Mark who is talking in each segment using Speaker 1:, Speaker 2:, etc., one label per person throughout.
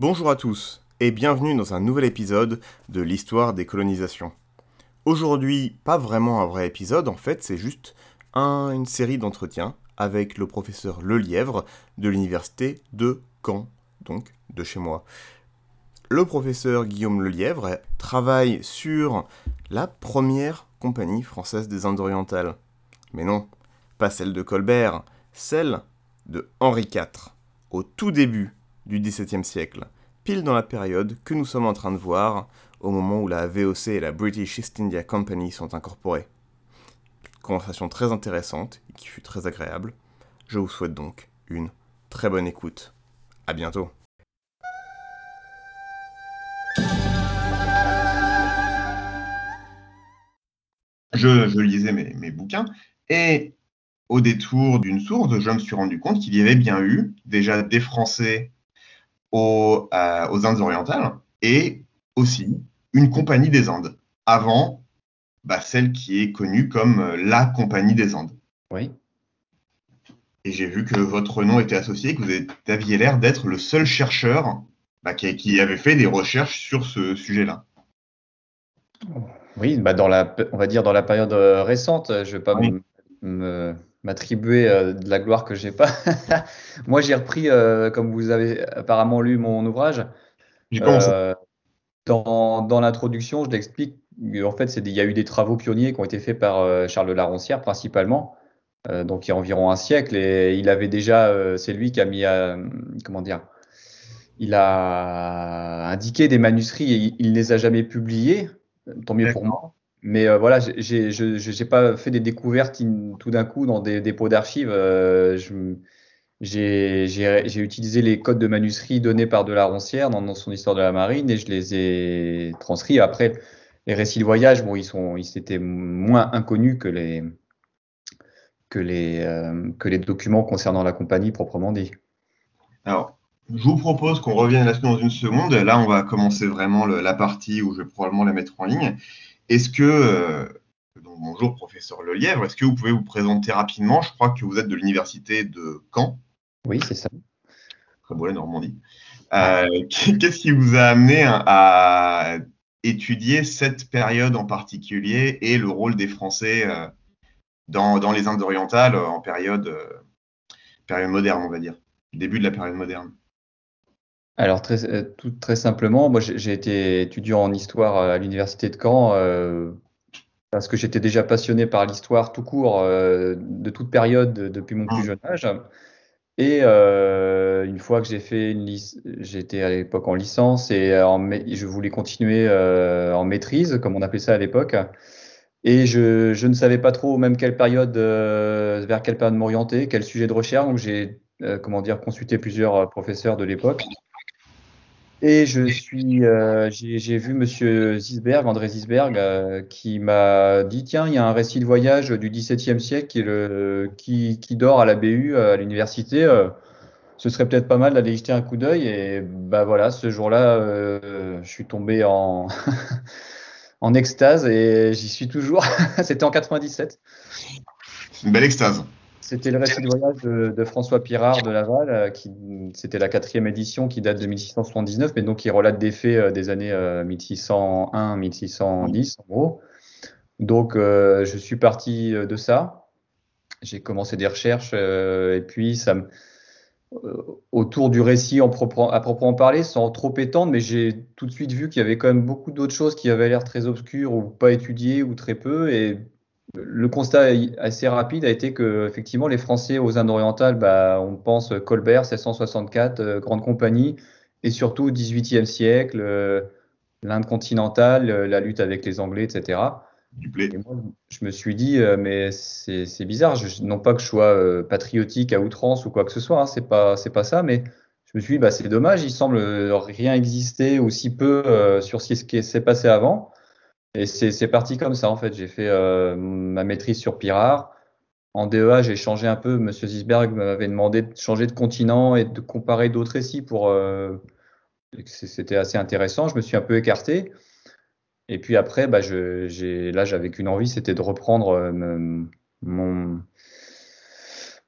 Speaker 1: Bonjour à tous et bienvenue dans un nouvel épisode de l'histoire des colonisations. Aujourd'hui, pas vraiment un vrai épisode, en fait, c'est juste une série d'entretiens avec le professeur Lelièvre de l'université de Caen, donc de chez moi. Le professeur Guillaume Lelièvre travaille sur la première compagnie française des Indes orientales. Mais non, pas celle de Colbert, celle de Henri IV, au tout début du XVIIe siècle, pile dans la période que nous sommes en train de voir au moment où la VOC et la British East India Company sont incorporées. Conversation très intéressante et qui fut très agréable. Je vous souhaite donc une très bonne écoute. À bientôt. Je, lisais mes, mes, bouquins et au détour d'une source, je me suis rendu compte qu'il y avait bien eu déjà des Français aux, euh, aux Indes orientales et aussi une compagnie des Indes, avant bah, celle qui est connue comme euh, la compagnie des Indes.
Speaker 2: Oui.
Speaker 1: Et j'ai vu que votre nom était associé, que vous aviez l'air d'être le seul chercheur bah, qui, avait fait des recherches sur ce sujet-là.
Speaker 2: Oui, bah dans la, on va dire dans la période euh, récente, je ne vais pas me m'attribuer euh, de la gloire que j'ai pas. Moi, j'ai repris, euh, comme vous avez apparemment lu mon ouvrage.
Speaker 1: Euh,
Speaker 2: dans, dans l'introduction, je l'explique. En fait, il y a eu des travaux pionniers qui ont été faits par Charles de Laroncière principalement, donc il y a environ un siècle, et il avait déjà, c'est lui qui a mis, à, comment dire, il a indiqué des manuscrits et il ne les a jamais publiés, tant mieux pour moi. Mais euh, voilà, j'ai n'ai pas fait des découvertes tout d'un coup dans des dépôts d'archives. Euh, j'ai utilisé les codes de manuscrits donnés par de la Roncière dans, son histoire de la marine et je les ai transcrits. Après, les récits de voyage, bon, ils étaient moins inconnus euh, que les documents concernant la compagnie proprement dit.
Speaker 1: Alors, je vous propose qu'on revienne là-dessus dans une seconde. Là, on va commencer vraiment la partie où je vais probablement la mettre en ligne. Est-ce que, euh, bonjour professeur Lelièvre, est-ce que vous pouvez vous présenter rapidement? Je crois que vous êtes de l'université de Caen.
Speaker 2: Oui, c'est ça.
Speaker 1: Très beau la Normandie. Euh, qu'est-ce qui vous a amené à étudier cette période en particulier et le rôle des Français euh, dans, les Indes orientales en période, période moderne, on va dire, début de la période moderne
Speaker 2: alors très, euh, tout, très simplement, moi j'ai été étudiant en histoire à l'université de Caen euh, parce que j'étais déjà passionné par l'histoire tout court euh, de toute période depuis mon plus ah. jeune âge. Et une fois que j'ai fait une j'étais à l'époque en licence et je voulais continuer en maîtrise, comme on appelait ça à l'époque. Et je, je, ne savais pas trop même quelle période, vers quelle période m'orienter, quel sujet de recherche. Donc j'ai comment dire consulté plusieurs professeurs de l'époque. Et je suis, euh, j'ai vu Monsieur Zisberg, André Zisberg, euh, qui m'a dit tiens, il y a un récit de voyage du XVIIe siècle qui, le, qui, qui, dort à la BU à l'université. Euh, ce serait peut-être pas mal d'aller jeter un coup d'œil. Et bah voilà, ce jour-là, je suis tombé en en extase et j'y suis toujours. C'était en 97.
Speaker 1: Une belle extase.
Speaker 2: C'était le récit de voyage de, François Pirard de Laval, euh, qui c'était la quatrième édition qui date de 1679, mais donc qui relate des faits euh, des années 1601-1610 euh, en gros. Donc je suis parti de ça. J'ai commencé des recherches et puis ça autour du récit en propre, à proprement parler, sans trop étendre, mais j'ai tout de suite vu qu'il y avait quand même beaucoup d'autres choses qui avaient l'air très obscures ou pas étudiées ou très peu. Et le constat assez rapide a été que effectivement les Français aux Indes orientales, bah, on pense Colbert 1664, euh, grande compagnie, et surtout 18e siècle, euh, l'Inde continentale, euh, la lutte avec les Anglais, etc. je me suis dit, mais c'est bizarre, non pas que je sois patriotique à outrance ou quoi que ce soit, hein, c'est pas c'est pas ça, mais je me suis dit, bah, c'est dommage, il semble rien exister aussi peu sur ce qui s'est passé avant. Et c'est parti comme ça, en fait. J'ai fait euh, ma maîtrise sur Pirard. En DEA, j'ai changé un peu. Monsieur Zisberg m'avait demandé de changer de continent et de comparer d'autres récits pour. Euh, C'était assez intéressant. Je me suis un peu écarté. Et puis après, bah, je, là, j'avais qu'une envie, c'était de reprendre euh, mon,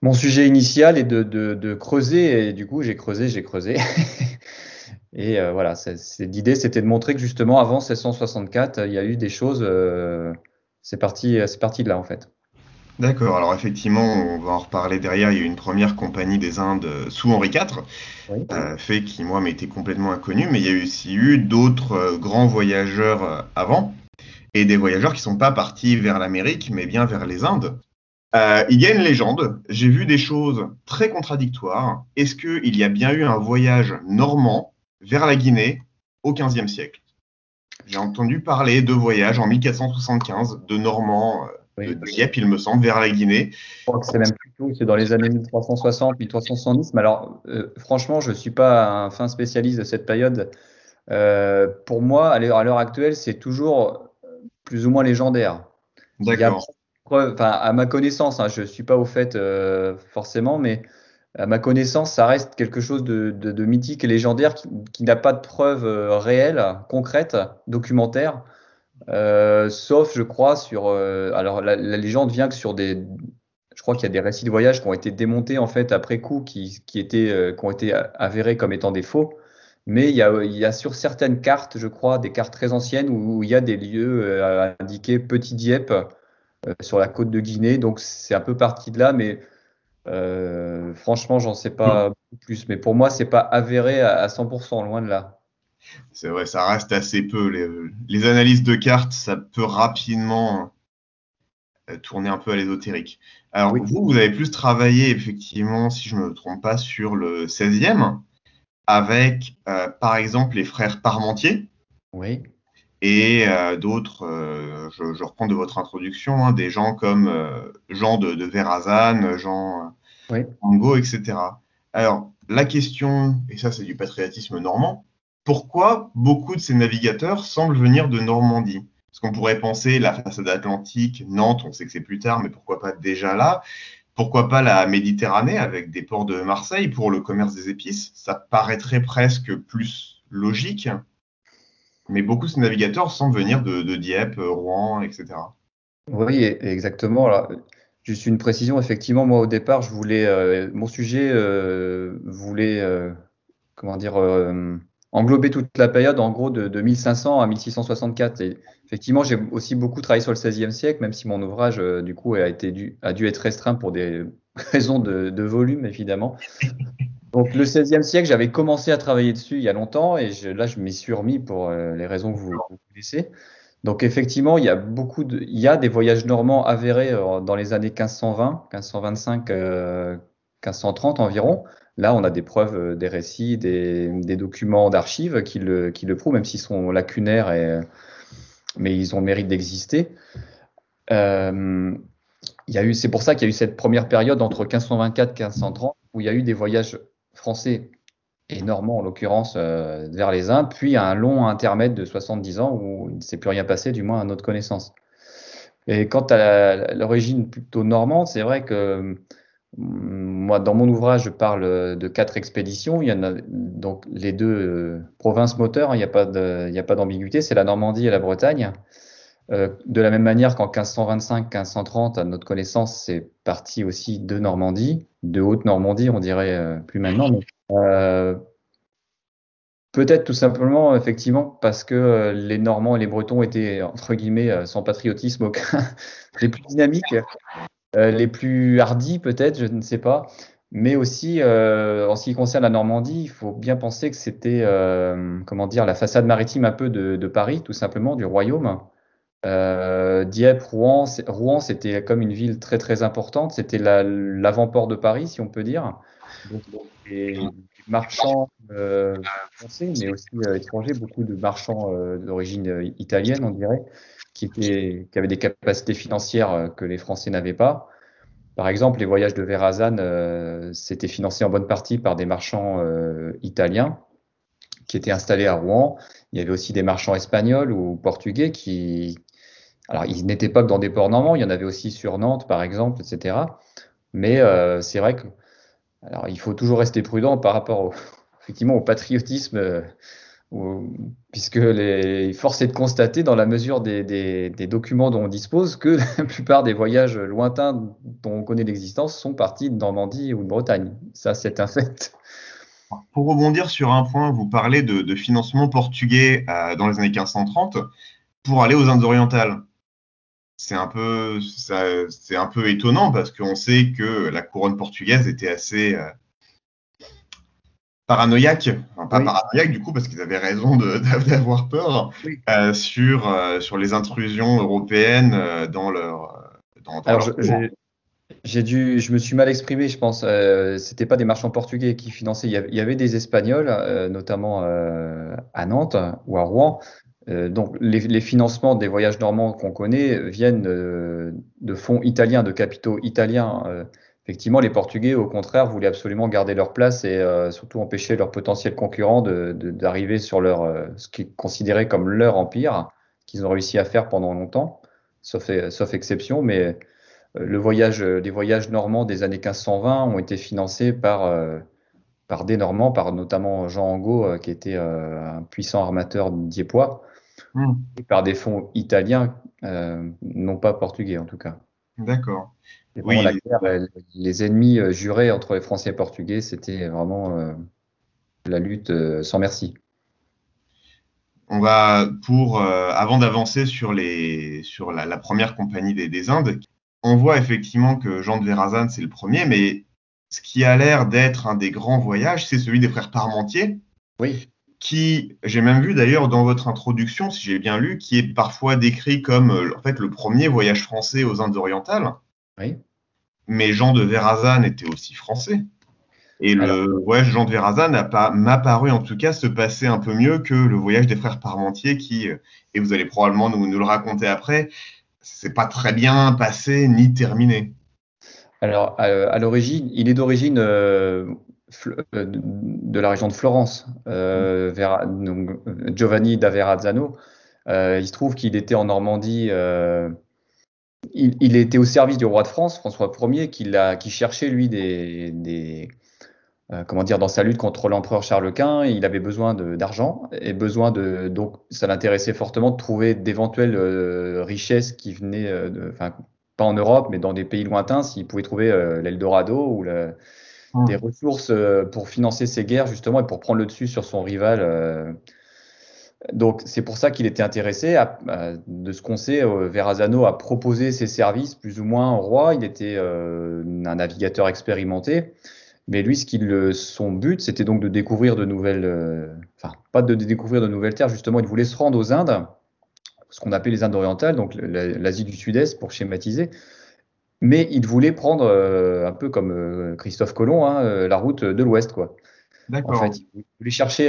Speaker 2: mon sujet initial et de, de, de creuser. Et du coup, j'ai creusé, j'ai creusé. Et voilà, l'idée, c'était de montrer que justement, avant 1664, il y a eu des choses. c'est parti, parti de là, en fait.
Speaker 1: D'accord, alors effectivement, on va en reparler derrière. Il y a eu une première compagnie des Indes sous Henri IV, fait qui, moi, m'était complètement inconnu, mais il y a aussi eu d'autres grands voyageurs avant et des voyageurs qui sont pas partis vers l'Amérique, mais bien vers les Indes. Euh, il y a une légende, j'ai vu des choses très contradictoires. Est-ce qu'il y a bien eu un voyage normand vers la Guinée au XVe siècle? J'ai entendu parler de voyages en 1475 de Normands euh, de Dieppe, il me semble, vers la Guinée.
Speaker 2: Je crois que c'est même plus tôt, c'est dans les années 1360, 1370. Mais alors, euh, franchement, je ne suis pas un fin spécialiste de cette période. pour moi, à l'heure actuelle, c'est toujours plus ou moins légendaire.
Speaker 1: D'accord.
Speaker 2: À ma connaissance, hein, je ne suis pas au fait euh, forcément, mais à ma connaissance, ça reste quelque chose de, mythique et légendaire qui, n'a pas de preuves euh, réelles, concrètes, documentaires. Euh, sauf, je crois, sur. alors, la, légende vient que sur des. Je crois qu'il y a des récits de voyage qui ont été démontés en fait après coup, qui, qui, étaient, qui ont été avérés comme étant des faux. Mais il y, a, il y, a, sur certaines cartes, je crois, des cartes très anciennes où, il y a des lieux indiqués Petit Dieppe sur la côte de Guinée. Donc c'est un peu parti de là, mais euh, franchement, j'en sais pas plus. Mais pour moi, c'est pas avéré à, 100%, loin de là.
Speaker 1: C'est vrai, ça reste assez peu. Les, les, analyses de cartes, ça peut rapidement euh, tourner un peu à l'ésotérique. Alors vous, vous avez plus travaillé, effectivement, si je ne me trompe pas, sur le 16e avec, euh, par exemple, les frères Parmentier.
Speaker 2: Oui.
Speaker 1: Et euh, d'autres, euh, je, reprends de votre introduction, hein, des gens comme Jean de, de Verrazane, Jean oui. etc. Alors, la question, et ça c'est du patriotisme normand, pourquoi beaucoup de ces navigateurs semblent venir de Normandie? Parce qu'on pourrait penser la façade atlantique, Nantes, on sait que c'est plus tard, mais pourquoi pas déjà là? Pourquoi pas la Méditerranée avec des ports de Marseille pour le commerce des épices? Ça paraîtrait presque plus logique. Mais beaucoup de navigateurs semblent venir de, Dieppe, Rouen, etc.
Speaker 2: Oui, exactement. Alors, juste une précision, effectivement, moi au départ, je voulais, euh, mon sujet euh, voulait, euh, comment dire, englober toute la période en gros de, 1500 à 1664. Et effectivement, j'ai aussi beaucoup travaillé sur le XVIe siècle, même si mon ouvrage euh, du coup a, été dû, a dû être restreint pour des raisons de, volume évidemment. Donc le XVIe siècle, j'avais commencé à travailler dessus il y a longtemps et là je m'y suis remis pour euh, les raisons que vous, connaissez. Donc effectivement, il y a beaucoup de, il y a des voyages normands avérés euh, dans les années 1520, 1525, 1530 environ. Là, on a des preuves, euh, des récits, des, documents d'archives qui le, prouvent, même s'ils sont lacunaires, mais ils ont mérite d'exister. Euh, c'est pour ça qu'il y a eu cette première période entre 1524 et 1530 où il y a eu des voyages français et normands en l'occurrence euh, vers les Indes, puis un long intermède de 70 ans où il ne s'est plus rien passé, du moins à notre connaissance. Et quant à l'origine plutôt normande, c'est vrai que moi, dans mon ouvrage, je parle de quatre expéditions. Il y en a donc les deux euh, provinces moteurs. Hein, il n'y a pas d'ambiguïté. C'est la Normandie et la Bretagne. Euh, de la même manière qu'en 1525-1530, à notre connaissance, c'est parti aussi de Normandie, de Haute-Normandie, on dirait euh, plus maintenant. Peut-être tout simplement, effectivement, parce que les Normands et les Bretons étaient, entre guillemets, sans patriotisme aucun, les plus dynamiques euh, les plus hardis peut-être, je ne sais pas. Mais aussi, euh, en ce qui concerne la Normandie, il faut bien penser que c'était, euh, comment dire, la façade maritime un peu de, Paris, tout simplement, du royaume. Dieppe, Rouen, Rouen, c'était comme une ville très très importante. C'était l'avant-port de Paris, si on peut dire. Donc, des marchands français, mais aussi étrangers, beaucoup de marchands d'origine italienne, on dirait, qui, qui avaient des capacités financières euh, que les Français n'avaient pas. Par exemple, les voyages de Verrazane, euh, c'était financé en bonne partie par des marchands euh, italiens qui étaient installés à Rouen. Il y avait aussi des marchands espagnols ou portugais qui, alors ils n'étaient pas que dans des ports normands, il y en avait aussi sur Nantes par exemple, etc. Mais c'est vrai que, alors il faut toujours rester prudent par rapport au, effectivement au patriotisme puisque les, force est de constater, dans la mesure des, documents dont on dispose, que la plupart des voyages lointains dont on connaît l'existence sont partis de Normandie ou de Bretagne. Ça, c'est un fait.
Speaker 1: Pour rebondir sur un point, vous parlez de, financement portugais euh, dans les années 1530 pour aller aux Indes orientales. C'est un peu, c'est un peu étonnant parce qu'on sait que la couronne portugaise était assez euh, paranoïaque, enfin, pas paranoïaque du coup parce qu'ils avaient raison d'avoir peur euh, sur, sur les intrusions européennes dans leur.
Speaker 2: Dans, Alors, j'ai dû, je me suis mal exprimé, je pense. Euh, c'était pas des marchands portugais qui finançaient. Il y avait, des Espagnols, euh, notamment euh, à Nantes ou à Rouen. Euh, donc, les, les, financements des voyages normands qu'on connaît viennent de fonds italiens, de capitaux italiens. effectivement, les Portugais, au contraire, voulaient absolument garder leur place et surtout empêcher leurs potentiels concurrents d'arriver sur leur, ce qui est considéré comme leur empire, qu'ils ont réussi à faire pendant longtemps, sauf, sauf exception, mais euh, le voyage, euh, les voyages normands des années 1520 ont été financés par, euh, par des Normands, par notamment Jean Angot, qui était un puissant armateur diepois, hmm. et par des fonds italiens, non pas portugais en tout cas.
Speaker 1: D'accord.
Speaker 2: Oui, les ennemis jurés entre les Français et les Portugais, c'était vraiment la lutte sans merci.
Speaker 1: On va pour avant d'avancer sur les sur la, première compagnie des, des Indes, on voit effectivement que Jean de Verrazane, c'est le premier, mais ce qui a l'air d'être un des grands voyages, c'est celui des frères Parmentier.
Speaker 2: Oui.
Speaker 1: Qui, j'ai même vu d'ailleurs dans votre introduction, si j'ai bien lu, qui est parfois décrit comme euh, en fait le premier voyage français aux Indes orientales.
Speaker 2: Oui.
Speaker 1: Mais Jean de Verrazane était aussi français. Et le voyage de Jean de Verrazane m'a paru en tout cas se passer un peu mieux que le voyage des frères Parmentier qui, euh, et vous allez probablement nous, nous le raconter après, c'est pas très bien passé ni terminé.
Speaker 2: Alors, à, l'origine, il est d'origine euh, euh, de la région de Florence, euh, Giovanni da Verrazzano. il se trouve qu'il était en Normandie. Il, était au service du roi de France, François Ier, qui, qui cherchait lui des, euh, comment dire, dans sa lutte contre l'empereur Charles Quint, il avait besoin d'argent et besoin de, donc ça l'intéressait fortement de trouver d'éventuelles euh, richesses qui venaient, euh, enfin pas en Europe, mais dans des pays lointains, s'il pouvait trouver l'Eldorado ou mmh. des ressources pour financer ses guerres justement et pour prendre le dessus sur son rival. Donc c'est pour ça qu'il était intéressé. De ce qu'on sait, Verrazano a proposé ses services plus ou moins au roi. Il était un navigateur expérimenté. Mais lui, ce qu'il, son but, c'était donc de découvrir de nouvelles, euh, enfin, pas de découvrir de nouvelles terres, justement, il voulait se rendre aux Indes, ce qu'on appelle les Indes orientales, donc l'Asie du Sud-Est pour schématiser. Mais il voulait prendre, euh, un peu comme euh, Christophe Colomb, hein, la route de l'Ouest, quoi.
Speaker 1: D'accord.
Speaker 2: En fait, il voulait chercher.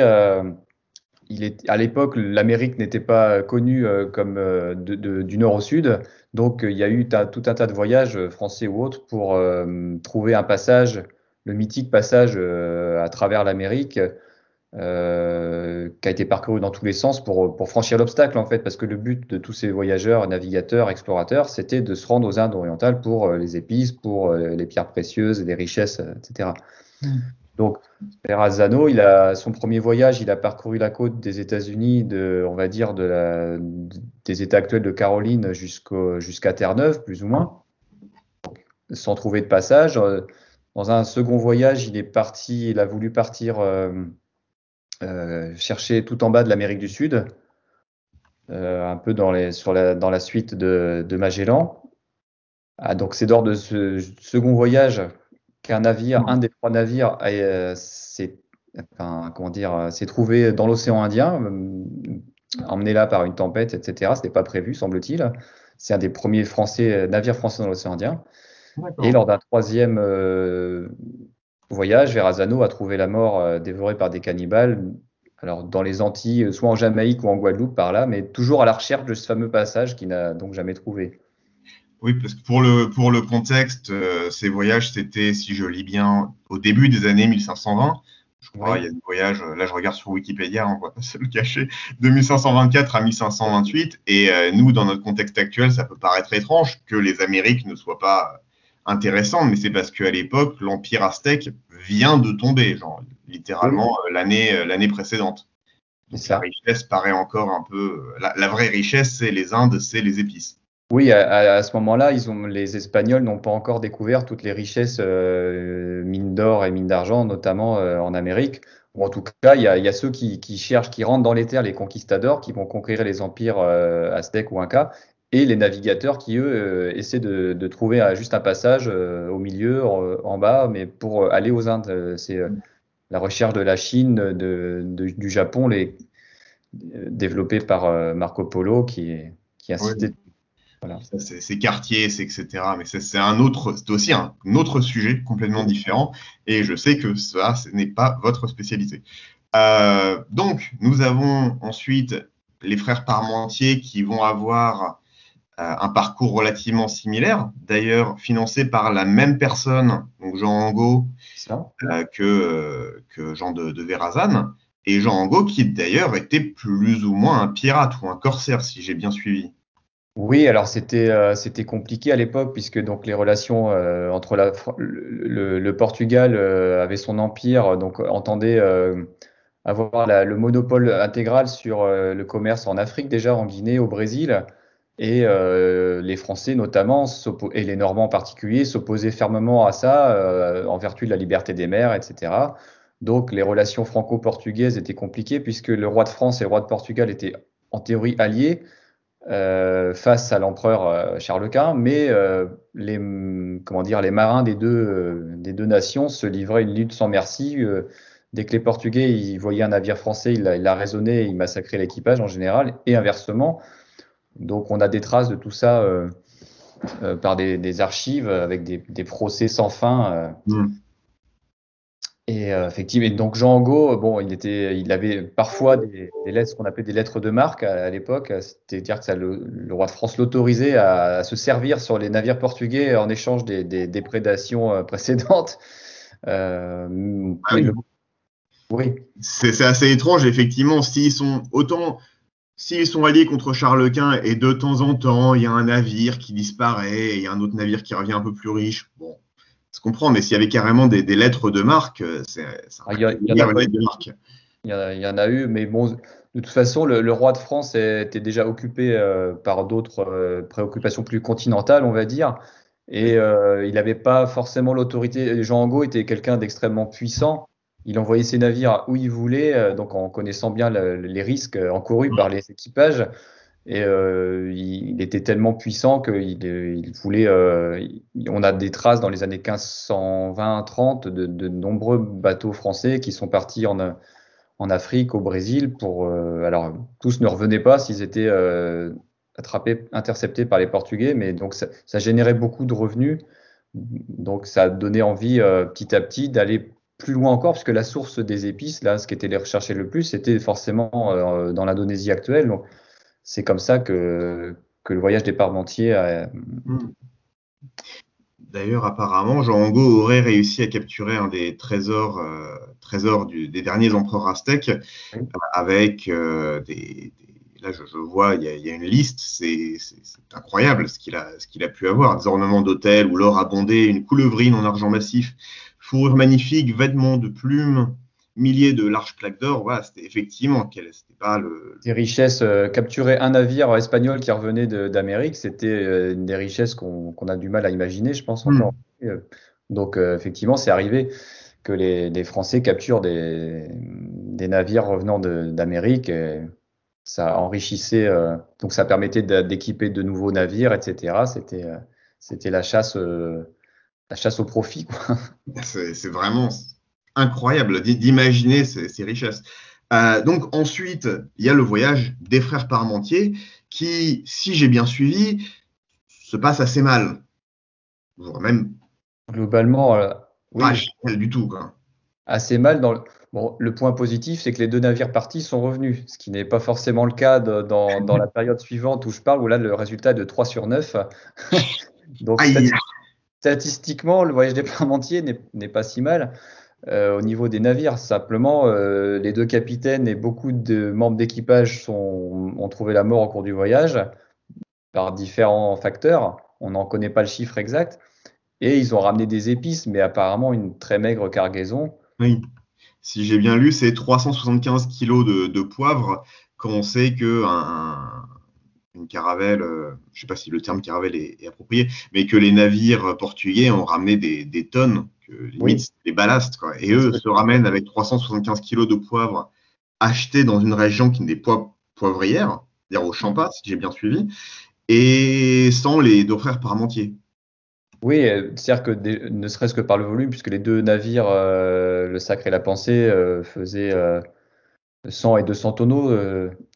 Speaker 2: il est, à l'époque, l'Amérique n'était pas connue comme de, du nord au sud, donc il y a eu tout un tas de voyages français ou autres pour trouver un passage le mythique passage euh, à travers l'Amérique euh, qui a été parcouru dans tous les sens pour, pour franchir l'obstacle en fait, parce que le but de tous ces voyageurs, navigateurs, explorateurs, c'était de se rendre aux Indes orientales pour euh, les épices, pour les pierres précieuses, les richesses, etc. Mm. Donc, Verrazzano, il a son premier voyage, il a parcouru la côte des États-Unis, de, on va dire de la, des États actuels de Caroline jusqu'à Terre-Neuve, plus ou moins, sans trouver de passage. Dans un second voyage, il est parti, il a voulu partir euh, euh, chercher tout en bas de l'Amérique du Sud, euh, un peu dans, les, sur la, dans la suite de, de Magellan. Ah, donc c'est lors de ce second voyage qu'un navire, un des trois navires, s'est enfin, comment dire, s'est trouvé dans l'océan Indien, emmené là par une tempête, etc. Ce n'était pas prévu, semble-t-il. C'est un des premiers français, navires français dans l'océan Indien. Et lors d'un troisième euh, voyage, Verrazano a trouvé la mort euh, dévorée par des cannibales. Alors dans les Antilles, soit en Jamaïque ou en Guadeloupe par là, mais toujours à la recherche de ce fameux passage qu'il n'a donc jamais trouvé.
Speaker 1: Oui, parce que pour le, pour le contexte, euh, ces voyages, c'était, si je lis bien, au début des années 1520. Je crois, il y a des voyages, là je regarde sur Wikipédia, on va pas se le cacher, de 1524 à 1528. Et nous, dans notre contexte actuel, ça peut paraître étrange que les Amériques ne soient pas intéressant, mais c'est parce qu'à l'époque, l'empire aztèque vient de tomber, genre littéralement euh, l'année euh, l'année précédente. Donc, la richesse paraît encore un peu. La, vraie richesse, c'est les Indes, c'est les épices.
Speaker 2: Oui, à, ce moment-là, ils ont, les Espagnols n'ont pas encore découvert toutes les richesses euh, mines d'or et mines d'argent, notamment euh, en Amérique. Ou en tout cas, il y a, ceux qui, cherchent, qui rentrent dans les terres, les conquistadors, qui vont conquérir les empires euh, aztèques ou incas, et les navigateurs qui, eux, essaient de, trouver juste un passage au milieu, en, bas, mais pour aller aux Indes. C'est la recherche de la Chine, de, du Japon, les, développé par Marco Polo, qui, qui incitait
Speaker 1: c'est quartiers, c'est etc. Mais c'est un autre, c'est aussi un, autre sujet complètement différent. Et je sais que ça, ce n'est pas votre spécialité. Euh, donc, nous avons ensuite les frères Parmentier qui vont avoir euh, un parcours relativement similaire, d'ailleurs financé par la même personne, donc Jean Angot, euh, que, que Jean de, de Verrazane. Et Jean Angot qui d'ailleurs était plus ou moins un pirate ou un corsaire, si j'ai bien suivi.
Speaker 2: Oui, alors c'était euh, c'était compliqué à l'époque puisque donc les relations euh, entre la, le, Portugal euh, avait son empire, donc entendait avoir le monopole intégral sur le commerce en Afrique déjà, en Guinée, au Brésil, et les Français notamment et les Normands en particulier s'opposaient fermement à ça en vertu de la liberté des mers, etc. Donc les relations franco-portugaises étaient compliquées puisque le roi de France et le roi de Portugal étaient en théorie alliés. Euh, face à l'empereur euh, Charles Quint, mais euh, les, comment dire, les marins des deux, des deux nations se livraient une lutte sans merci. dès que les Portugais ils voyaient un navire français, il a, il a raisonné, il massacrait l'équipage en général, et inversement. Donc on a des traces de tout ça par des, archives avec des, des procès sans fin. Mm. Et euh, effectivement, donc Jean Angot, bon, il était, il avait parfois des, lettres, ce qu'on appelait des lettres de marque à, l'époque, c'est-à-dire que ça, le, roi de France l'autorisait à, se servir sur les navires portugais en échange des, des, prédations euh, précédentes. Euh,
Speaker 1: ah oui. C'est assez étrange, effectivement, s'ils sont autant. S'ils sont alliés contre Charles Quint et de temps en temps il y a un navire qui disparaît et il y a un autre navire qui revient un peu plus riche, bon, je comprends, mais s'il y avait carrément des, lettres de marque, euh, c'est
Speaker 2: il y, en a eu, mais bon, de toute façon, le, roi de France était déjà occupé euh, par d'autres euh, préoccupations plus continentales, on va dire, et il n'avait pas forcément l'autorité. Jean Angot était quelqu'un d'extrêmement puissant. Il envoyait ses navires où il voulait, donc en connaissant bien les risques encourus par les équipages. Et euh, il, était tellement puissant qu'il il voulait. Euh, on a des traces dans les années 1520-30 de, de, nombreux bateaux français qui sont partis en, en Afrique, au Brésil. Pour, euh, alors, tous ne revenaient pas s'ils étaient euh, attrapés, interceptés par les Portugais, mais donc ça, ça, générait beaucoup de revenus. Donc, ça a donné envie euh, petit à petit d'aller plus loin encore, puisque la source des épices, là, ce qui était les rechercher le plus, c'était forcément dans l'Indonésie actuelle. Donc, c'est comme ça que, que le voyage des Parmentiers a. Hmm.
Speaker 1: D'ailleurs, apparemment, Jean Angot aurait réussi à capturer un des trésors, euh, trésors des derniers empereurs aztèques avec euh, des, Là, je, vois, il y, a, une liste, c'est incroyable ce qu'il a, a pu avoir. Des ornements d'hôtel où l'or abondait, une coulevrine en argent massif, fourrure magnifique, vêtements de plumes, milliers de larges plaques d'or. Voilà, c'était effectivement, c'était pas le.
Speaker 2: Des richesses, euh, capturer un navire espagnol qui revenait d'Amérique, c'était euh, des richesses qu'on a du mal à imaginer, je pense. Hmm. Euh, donc, effectivement, c'est arrivé que les, Français capturent des, des navires revenant d'Amérique. Ça enrichissait, donc ça permettait d'équiper de nouveaux navires, etc. C'était c'était la chasse, la chasse au profit.
Speaker 1: C'est vraiment incroyable d'imaginer ces, richesses. Euh, donc ensuite, il y a le voyage des frères Parmentier qui, si j'ai bien suivi, se passe assez mal. Même
Speaker 2: globalement, euh,
Speaker 1: pas du tout.
Speaker 2: Assez mal. Dans le... Bon, le point positif, c'est que les deux navires partis sont revenus, ce qui n'est pas forcément le cas dans, dans, la période suivante où je parle, où là le résultat est de 3 sur 9. Donc statistiquement, le voyage des Parmentiers n'est pas si mal. Euh, au niveau des navires. Simplement, euh, les deux capitaines et beaucoup de membres d'équipage ont trouvé la mort au cours du voyage par différents facteurs. On n'en connaît pas le chiffre exact. Et ils ont ramené des épices, mais apparemment une très maigre cargaison.
Speaker 1: Oui. Si j'ai bien lu, c'est 375 kilos de, de, poivre quand on sait qu'un une caravelle, je ne sais pas si le terme caravelle est, approprié, mais que les navires portugais ont ramené des, tonnes, que limite des ballasts, quoi. Et eux se ramènent avec 375 kilos de poivre achetés dans une région qui n'est pas poivrière, c'est-à-dire au Champas, si j'ai bien suivi, et sans les frères parmentiers.
Speaker 2: Oui, c'est-à-dire que ne serait-ce que par le volume, puisque les deux navires, euh, le Sacre et la Pensée, euh, faisaient 100 euh, et 200 tonneaux,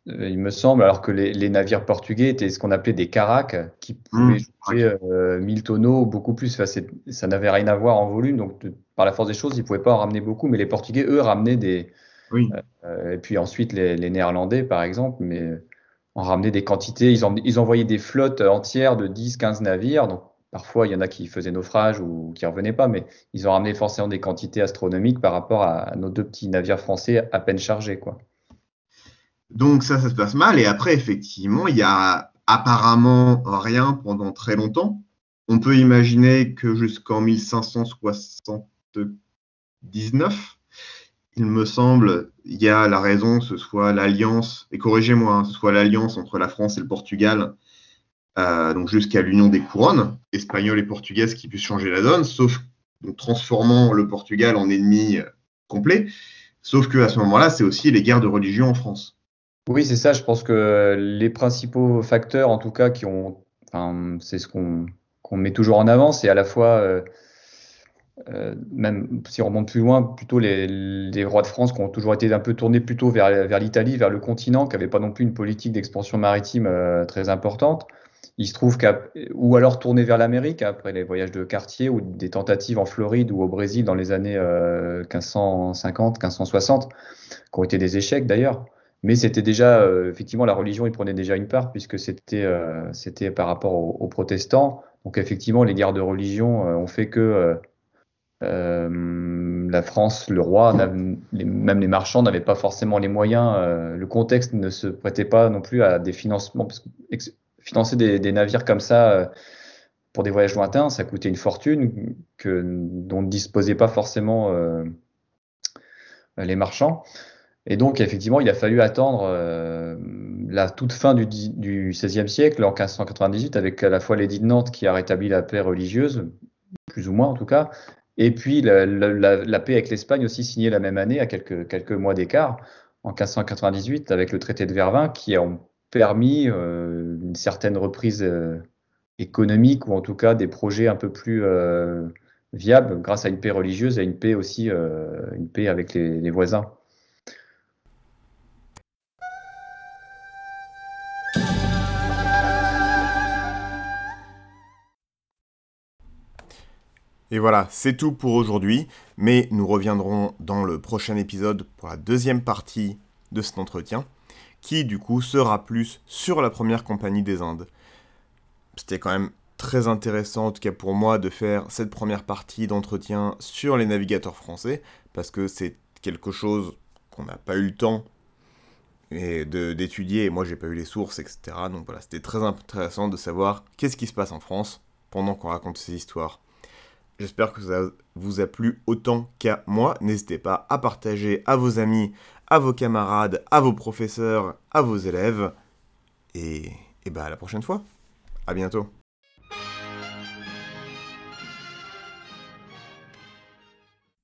Speaker 2: il me semble, alors que les, navires portugais étaient ce qu'on appelait des caracs, qui pouvaient mmh, jouer 1000 tonneaux, beaucoup plus. ça n'avait rien à voir en volume, donc par la force des choses, ils ne pouvaient pas en ramener beaucoup, mais les Portugais, eux, ramenaient des. Oui. et puis ensuite, les, les, Néerlandais, par exemple, mais en ramenaient des quantités. Ils, ils envoyaient des flottes entières de 10-15 navires, donc Parfois, il y en a qui faisaient naufrage ou qui revenaient pas, mais ils ont ramené forcément des quantités astronomiques par rapport à nos deux petits navires français à peine chargés. Quoi.
Speaker 1: Donc ça, ça se passe mal. Et après, effectivement, il y a apparemment rien pendant très longtemps. On peut imaginer que jusqu'en 1579, il me semble, il y a la raison que ce soit l'alliance, et corrigez-moi, hein, ce soit l'alliance entre la France et le Portugal euh, donc jusqu'à l'union des couronnes espagnoles et portugaises qui puissent changer la donne, sauf donc, transformant le Portugal en ennemi euh, complet. Sauf que à ce moment-là, c'est aussi les guerres de religion en France.
Speaker 2: Oui, c'est ça. Je pense que les principaux facteurs, en tout cas, qui ont, enfin, c'est ce qu'on met toujours en avant, c'est à la fois euh, même si on remonte plus loin, plutôt les, rois de France qui ont toujours été un peu tournés plutôt vers, vers l'Italie, vers le continent, qui n'avaient pas non plus une politique d'expansion maritime très importante. Il se trouve qu'à, ou alors tourner vers l'Amérique après les voyages de quartier ou des tentatives en Floride ou au Brésil dans les années 1550, euh, 1560, qui ont été des échecs d'ailleurs. Mais c'était déjà, euh, effectivement, la religion, il prenait déjà une part puisque c'était, euh, par rapport aux, protestants. Donc effectivement, les guerres de religion ont fait que la France, le roi, même les marchands n'avaient pas forcément les moyens. le contexte ne se prêtait pas non plus à des financements. Financer des, navires comme ça euh, pour des voyages lointains, ça coûtait une fortune que, dont ne disposaient pas forcément euh, les marchands. Et donc, effectivement, il a fallu attendre euh, la toute fin du, XVIe siècle, en 1598, avec à la fois l'édit de Nantes qui a rétabli la paix religieuse, plus ou moins en tout cas, et puis la, paix avec l'Espagne aussi signée la même année, à quelques, mois d'écart, en 1598, avec le traité de Vervins, qui a permis euh, une certaine reprise euh, économique ou en tout cas des projets un peu plus viables grâce à une paix religieuse et une paix aussi, une paix avec les, voisins.
Speaker 1: Et voilà, c'est tout pour aujourd'hui, mais nous reviendrons dans le prochain épisode pour la deuxième partie de cet entretien qui du coup sera plus sur la première compagnie des Indes. C'était quand même très intéressant, en tout cas pour moi, de faire cette première partie d'entretien sur les navigateurs français, parce que c'est quelque chose qu'on n'a pas eu le temps d'étudier, et moi j'ai pas eu les sources, etc. Donc voilà, c'était très intéressant de savoir qu'est-ce qui se passe en France pendant qu'on raconte ces histoires. J'espère que ça vous a plu autant qu'à moi. N'hésitez pas à partager à vos amis, à vos camarades, à vos professeurs, à vos élèves. Et, et bah à la prochaine fois. À bientôt.